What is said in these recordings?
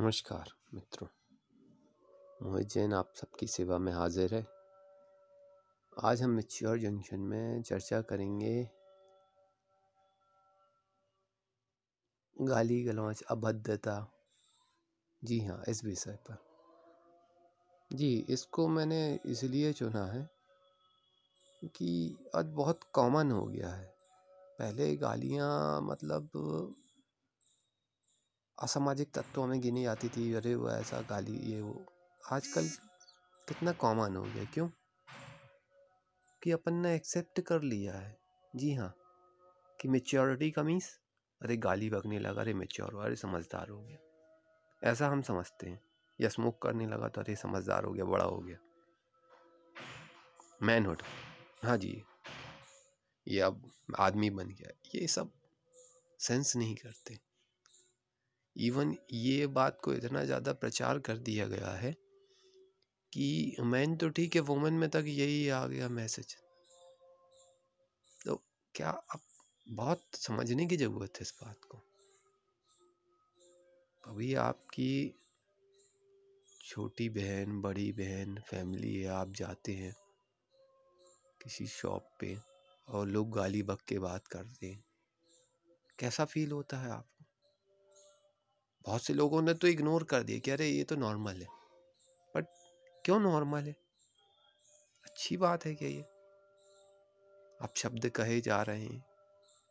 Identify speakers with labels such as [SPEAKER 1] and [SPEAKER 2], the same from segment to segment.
[SPEAKER 1] नमस्कार, मित्रों। मोहित जैन, आप सबकी सेवा में हाजिर है। आज हम मिच्योर जंक्शन में चर्चा करेंगे गाली गलौच अभद्रता जी हाँ इस विषय पर। जी, इसको मैंने इसलिए चुना है कि आज बहुत कॉमन हो गया है। पहले गालियाँ मतलब असामाजिक तत्वों में गिनी जाती थी, अरे वो ऐसा गाली, ये वो। आजकल कितना कॉमन हो गया, क्यों? कि अपन ने एक्सेप्ट कर लिया है। जी हाँ कि मेच्योरिटी कमीज अरे गाली बकने लगा, अरे मेच्योर अरे समझदार हो गया। ऐसा हम समझते हैं। या स्मोक करने लगा तो अरे समझदार हो गया, बड़ा हो गया। मैनहुड हाँ जी। ये अब आदमी बन गया। ये सब सेंस नहीं करते। इवन ये बात को इतना ज़्यादा प्रचार कर दिया गया है कि मैन तो ठीक है, वुमेन में तक यही आ गया मैसेज। तो क्या अब बहुत समझने की ज़रूरत है इस बात को? अभी आपकी छोटी बहन, बड़ी बहन, फैमिली है, आप जाते हैं किसी शॉप पे और लोग गाली बक के बात करते हैं। कैसा फील होता है आप? बहुत से लोगों ने तो इग्नोर कर दिया कि अरे, ये तो नॉर्मल है। बट क्यों नॉर्मल है? अच्छी बात है क्या ये? आप शब्द कहे जा रहे हैं।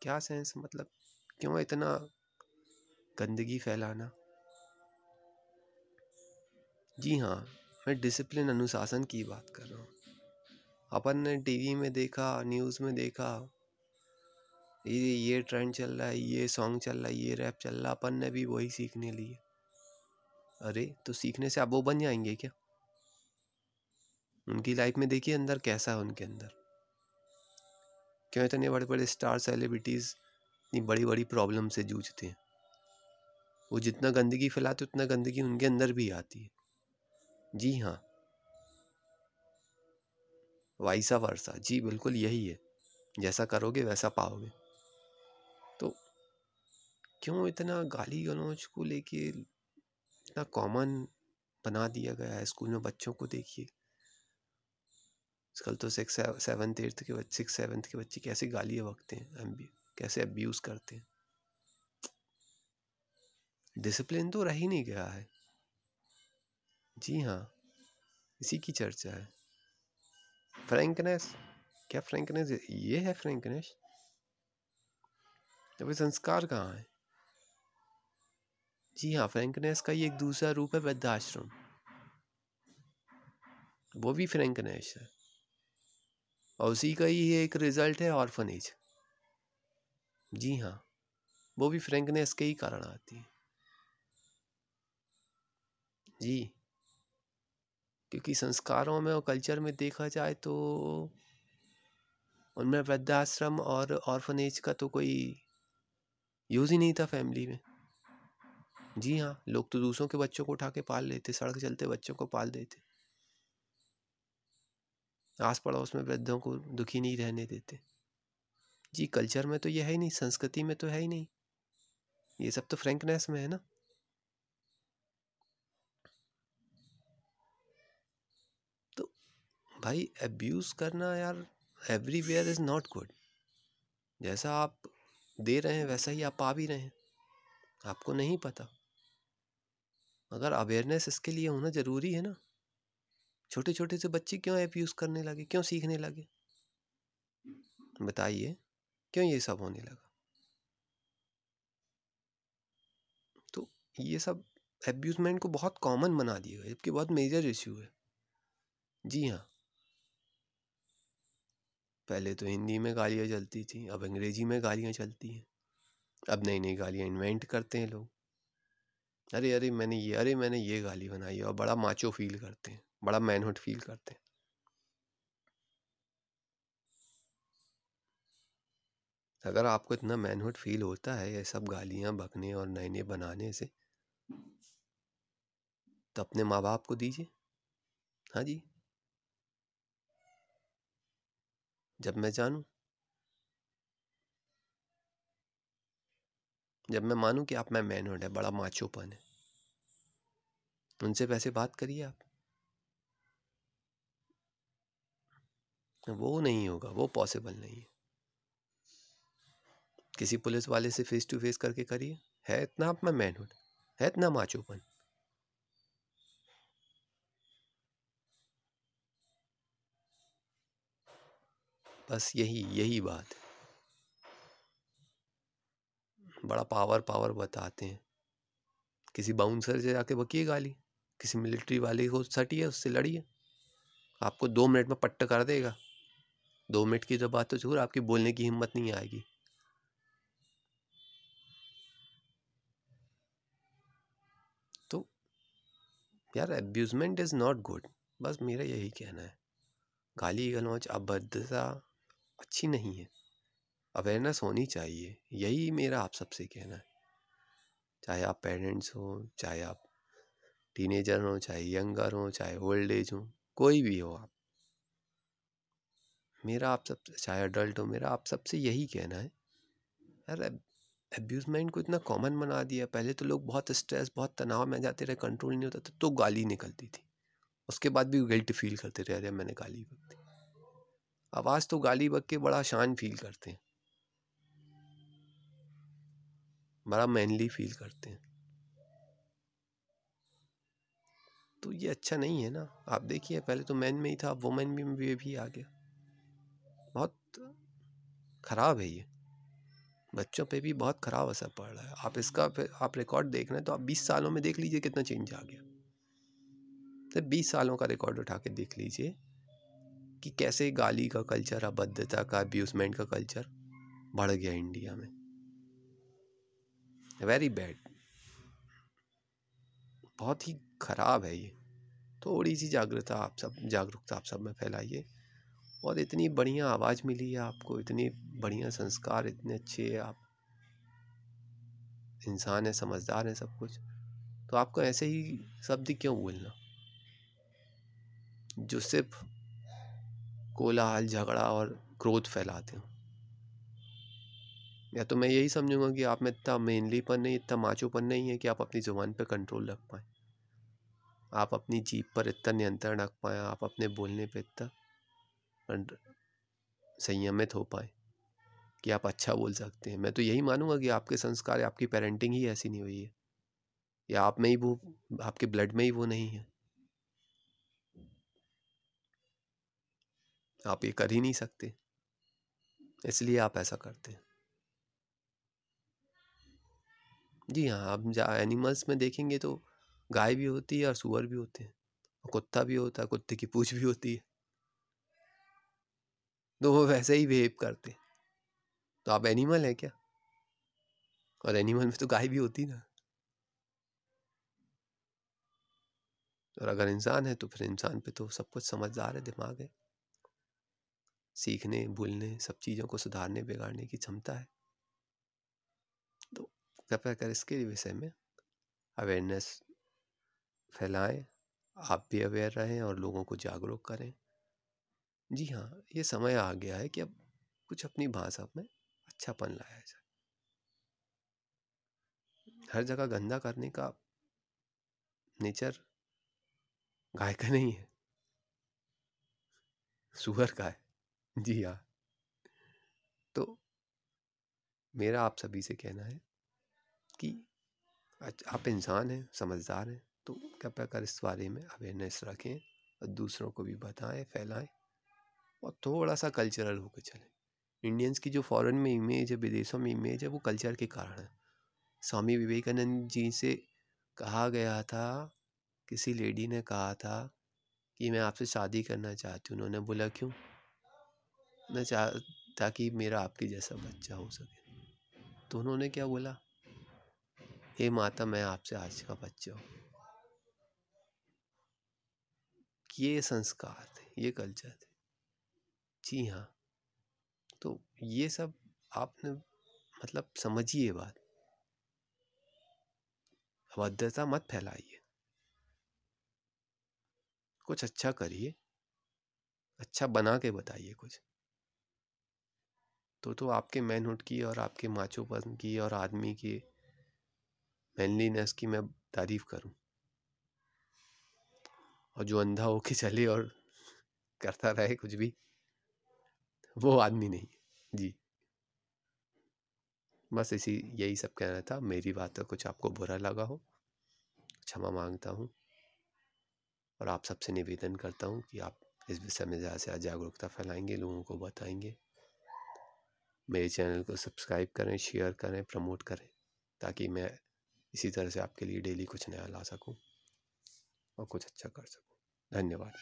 [SPEAKER 1] क्या सेंस मतलब? क्यों इतना गंदगी फैलाना? जी हाँ मैं डिसिप्लिन अनुशासन की बात कर रहा हूँ। अपन ने टीवी में देखा न्यूज़ में देखा ये ये ट्रेंड चल रहा है, ये सॉन्ग चल रहा है, ये रैप चल रहा अपन ने भी वही सीखने लिए अरे तो सीखने से आप वो बन जाएँगे क्या? उनकी लाइफ में देखिए अंदर कैसा है उनके अंदर। क्यों इतने बड़े बड़े स्टार सेलिब्रिटीज़ इतनी बड़ी बड़ी प्रॉब्लम से जूझते हैं? वो जितना गंदगी फैलाते उतना गंदगी उनके अंदर भी आती है। जी हाँ। वाइसा वर्षा जी बिल्कुल यही है। जैसा करोगे वैसा पाओगे। क्यों इतना गाली गलौच को लेके इतना कॉमन बना दिया गया है स्कूल में बच्चों को देखिए? कल तो सिक्स सेवन्थ एट्थ के बच्चे सिक्स सेवन्थ के बच्चे कैसे गालियाँ बकते हैं कैसे अब्यूज़ करते हैं? डिसिप्लिन तो रह ही नहीं गया है। जी हाँ इसी की चर्चा है। फ्रेंकनेस क्या फ्रेंकनेस ये है फ्रेंकनेस तो संस्कार कहाँ है? जी हाँ फ्रेंकनेस का ही एक दूसरा रूप है वृद्धाश्रम। वो भी फ्रेंकनेस है। और उसी का ही एक रिज़ल्ट है ऑर्फनेज। जी हाँ वो भी फ्रेंकनेस के ही कारण आती है। जी। क्योंकि संस्कारों में और कल्चर में देखा जाए तो उनमें वृद्धाश्रम और ऑर्फनेज का तो कोई यूज़ ही नहीं था फैमिली में। जी हाँ लोग तो दूसरों के बच्चों को उठा के पाल लेते सड़क चलते बच्चों को पाल देते। आस पड़ोस में वृद्धों को दुखी नहीं रहने देते। जी, कल्चर में तो यह है ही नहीं, संस्कृति में तो है ही नहीं। ये सब तो फ्रेंकनेस में है ना। तो भाई अब्यूज़ करना यार एवरीवेयर इज़ नॉट गुड जैसा आप दे रहे हैं, वैसा ही आप पा भी रहे हैं। आपको नहीं पता। मगर अवेयरनेस इसके लिए होना ज़रूरी है ना? छोटे छोटे से बच्चे क्यों ऐप यूज़ करने लगे? क्यों सीखने लगे? बताइए, क्यों ये सब होने लगा? तो ये सब एब्यूजमेंट को बहुत कॉमन बना दिया जबकि बहुत मेजर इश्यू है। जी हाँ। पहले तो हिंदी में गालियाँ चलती थी, अब अंग्रेज़ी में गालियाँ चलती हैं। अब नई नई गालियाँ इन्वेंट करते हैं लोग। अरे अरे, मैंने ये, अरे, मैंने ये गाली बनाई और बड़ा माचो फील करते हैं, बड़ा मैनहुड फील करते हैं। अगर आपको इतना मैनहुड फील होता है ये सब गालियाँ बकने और नए नए बनाने से तो अपने माँ बाप को दीजिए। हाँ जी। जब मैं जानूँ जब मैं मानूँ कि आप में मैनहुड है, बड़ा माचोपन है। उनसे वैसे बात करिए आप। वो नहीं होगा, वो पॉसिबल नहीं है। किसी पुलिस वाले से फेस टू फेस करके करिए। है इतना आप में मैनहुड, है इतना माचोपन। बस यही यही बात है। बड़ा पावर पावर बताते हैं। किसी बाउंसर से जाके बकिए गाली, किसी मिलिट्री वाले को सटिए उससे लड़िए आपको दो मिनट में पट्ट कर देगा। दो मिनट की तो बात तो ज़रूर आपकी बोलने की हिम्मत नहीं आएगी। तो यार एब्यूजमेंट इज़ नॉट गुड बस मेरा यही कहना है। गाली गलौच अभद्रता अच्छी नहीं है। अवेयरनेस होनी चाहिए, यही मेरा आप सबसे कहना है। चाहे आप पेरेंट्स हो, चाहे आप टीनेजर हो, चाहे यंगर हो, चाहे ओल्ड एज हो, कोई भी हो आप। मेरा आप सब, चाहे अडल्ट हो, मेरा आप सबसे यही कहना है। यार एब्यूजमेंट को इतना कॉमन बना दिया। पहले तो लोग बहुत स्ट्रेस बहुत तनाव में जाते रहे कंट्रोल नहीं होता था तो गाली निकलती थी। उसके बाद भी गिल्ट फील करते रहे, अरे, मैंने गाली बक दी। आवाज़ तो गाली बक के बड़ा शान फील करते हैं। बड़ा मैनली फील करते हैं। तो ये अच्छा नहीं है ना। आप देखिए पहले तो मैन में ही था वुमेन में भी, भी आ गया। बहुत ख़राब है ये। बच्चों पे भी बहुत ख़राब असर पड़ रहा है। आप इसका आप रिकॉर्ड देख रहे हैं तो आप 20 सालों में देख लीजिए कितना चेंज आ गया। तो 20 सालों का रिकॉर्ड उठा के देख लीजिए कि कैसे गाली का कल्चर अभद्रता का अब्यूजमेंट का कल्चर बढ़ गया इंडिया में। वेरी बैड बहुत ही ख़राब है ये। थोड़ी सी जागरूकता आप सब, जागरूकता आप सब में फैलाइए और इतनी बढ़िया आवाज़ मिली है आपको, इतनी बढ़िया संस्कार, इतने अच्छे आप इंसान है, समझदार है सब कुछ। तो आपको ऐसे ही शब्द क्यों बोलना? जो सिर्फ़ कोलाहल, झगड़ा और क्रोध फैलाते हो। या तो मैं यही समझूँगा कि आप में इतना मेनली पर नहीं, इतना माचोपन नहीं है कि आप अपनी ज़ुबान पर कंट्रोल रख पाए। आप अपनी जीप पर इतना नियंत्रण रख पाए, आप अपने बोलने पर इतना संयमित हो पाए कि आप अच्छा बोल सकते हैं। मैं तो यही मानूँगा कि आपके संस्कार आपकी पेरेंटिंग ही ऐसी नहीं हुई है। या आप में ही वो, आपके ब्लड में ही वो नहीं है। आप ये कर ही नहीं सकते। इसलिए आप ऐसा करते हैं। जी हाँ आप एनिमल्स में देखेंगे तो गाय भी होती है और सुअर भी होते हैं, और कुत्ता भी होता है, कुत्ते की पूछ भी होती है। तो वो वैसे ही बिहेव करते तो आप एनिमल हैं क्या? और एनिमल में तो गाय भी होती ना। और अगर इंसान है तो फिर इंसान पे तो सब कुछ समझदार है, दिमाग है। सीखने भूलने सब चीज़ों को सुधारने, बिगाड़ने की क्षमता है। कृपया कर? इसके विषय में अवेयरनेस फैलाएँ, आप भी अवेयर रहें और लोगों को जागरूक करें। जी हाँ ये समय आ गया है कि अब कुछ अपनी भाषा में अच्छापन लाया जाए। हर जगह गंदा करने का नेचर गाय का नहीं है। सुअर का है। जी हाँ। तो मेरा आप सभी से कहना है कि आप इंसान हैं, समझदार हैं तो कृपया कर इस बारे में अवेयरनेस रखें और दूसरों को भी बताएँ, फैलाएँ और थोड़ा सा कल्चरल होकर चले। इंडियंस की जो फॉरेन में इमेज है, विदेशों में इमेज है, वो कल्चर के कारण है। स्वामी विवेकानंद जी से कहा गया था, किसी लेडी ने कहा था कि मैं आपसे शादी करना चाहती हूँ, उन्होंने बोला, क्यों? मैं चाह, ताकि मेरा आपके जैसा बच्चा हो सके। तो उन्होंने क्या बोला? हे माता मैं आपसे आज का बच्चा हूँ। ये संस्कार थे, ये कल्चर थे। जी हाँ तो ये सब आपने मतलब समझिए बात। अभद्रता मत फैलाइए। कुछ अच्छा करिए। अच्छा बना के बताइए कुछ। तो तो आपके मैनहुड की और आपके माचोपन की और आदमी की मैनलीनेस की मैं तारीफ़ करूँ। और जो अंधा होके चले और करता रहे कुछ भी, वो आदमी नहीं जी। बस इसी, यही सब कहना था। मेरी बात तो कुछ आपको बुरा लगा हो, क्षमा माँगता हूँ। और आप सबसे निवेदन करता हूँ कि आप इस विषय में ज़्यादा से ज़्यादा जागरूकता फैलाएँगे, लोगों को बताएँगे। मेरे चैनल को सब्सक्राइब करें, शेयर करें, प्रमोट करें, ताकि मैं इसी तरह से आपके लिए डेली कुछ नया ला सकूँ और कुछ अच्छा कर सकूँ। धन्यवाद।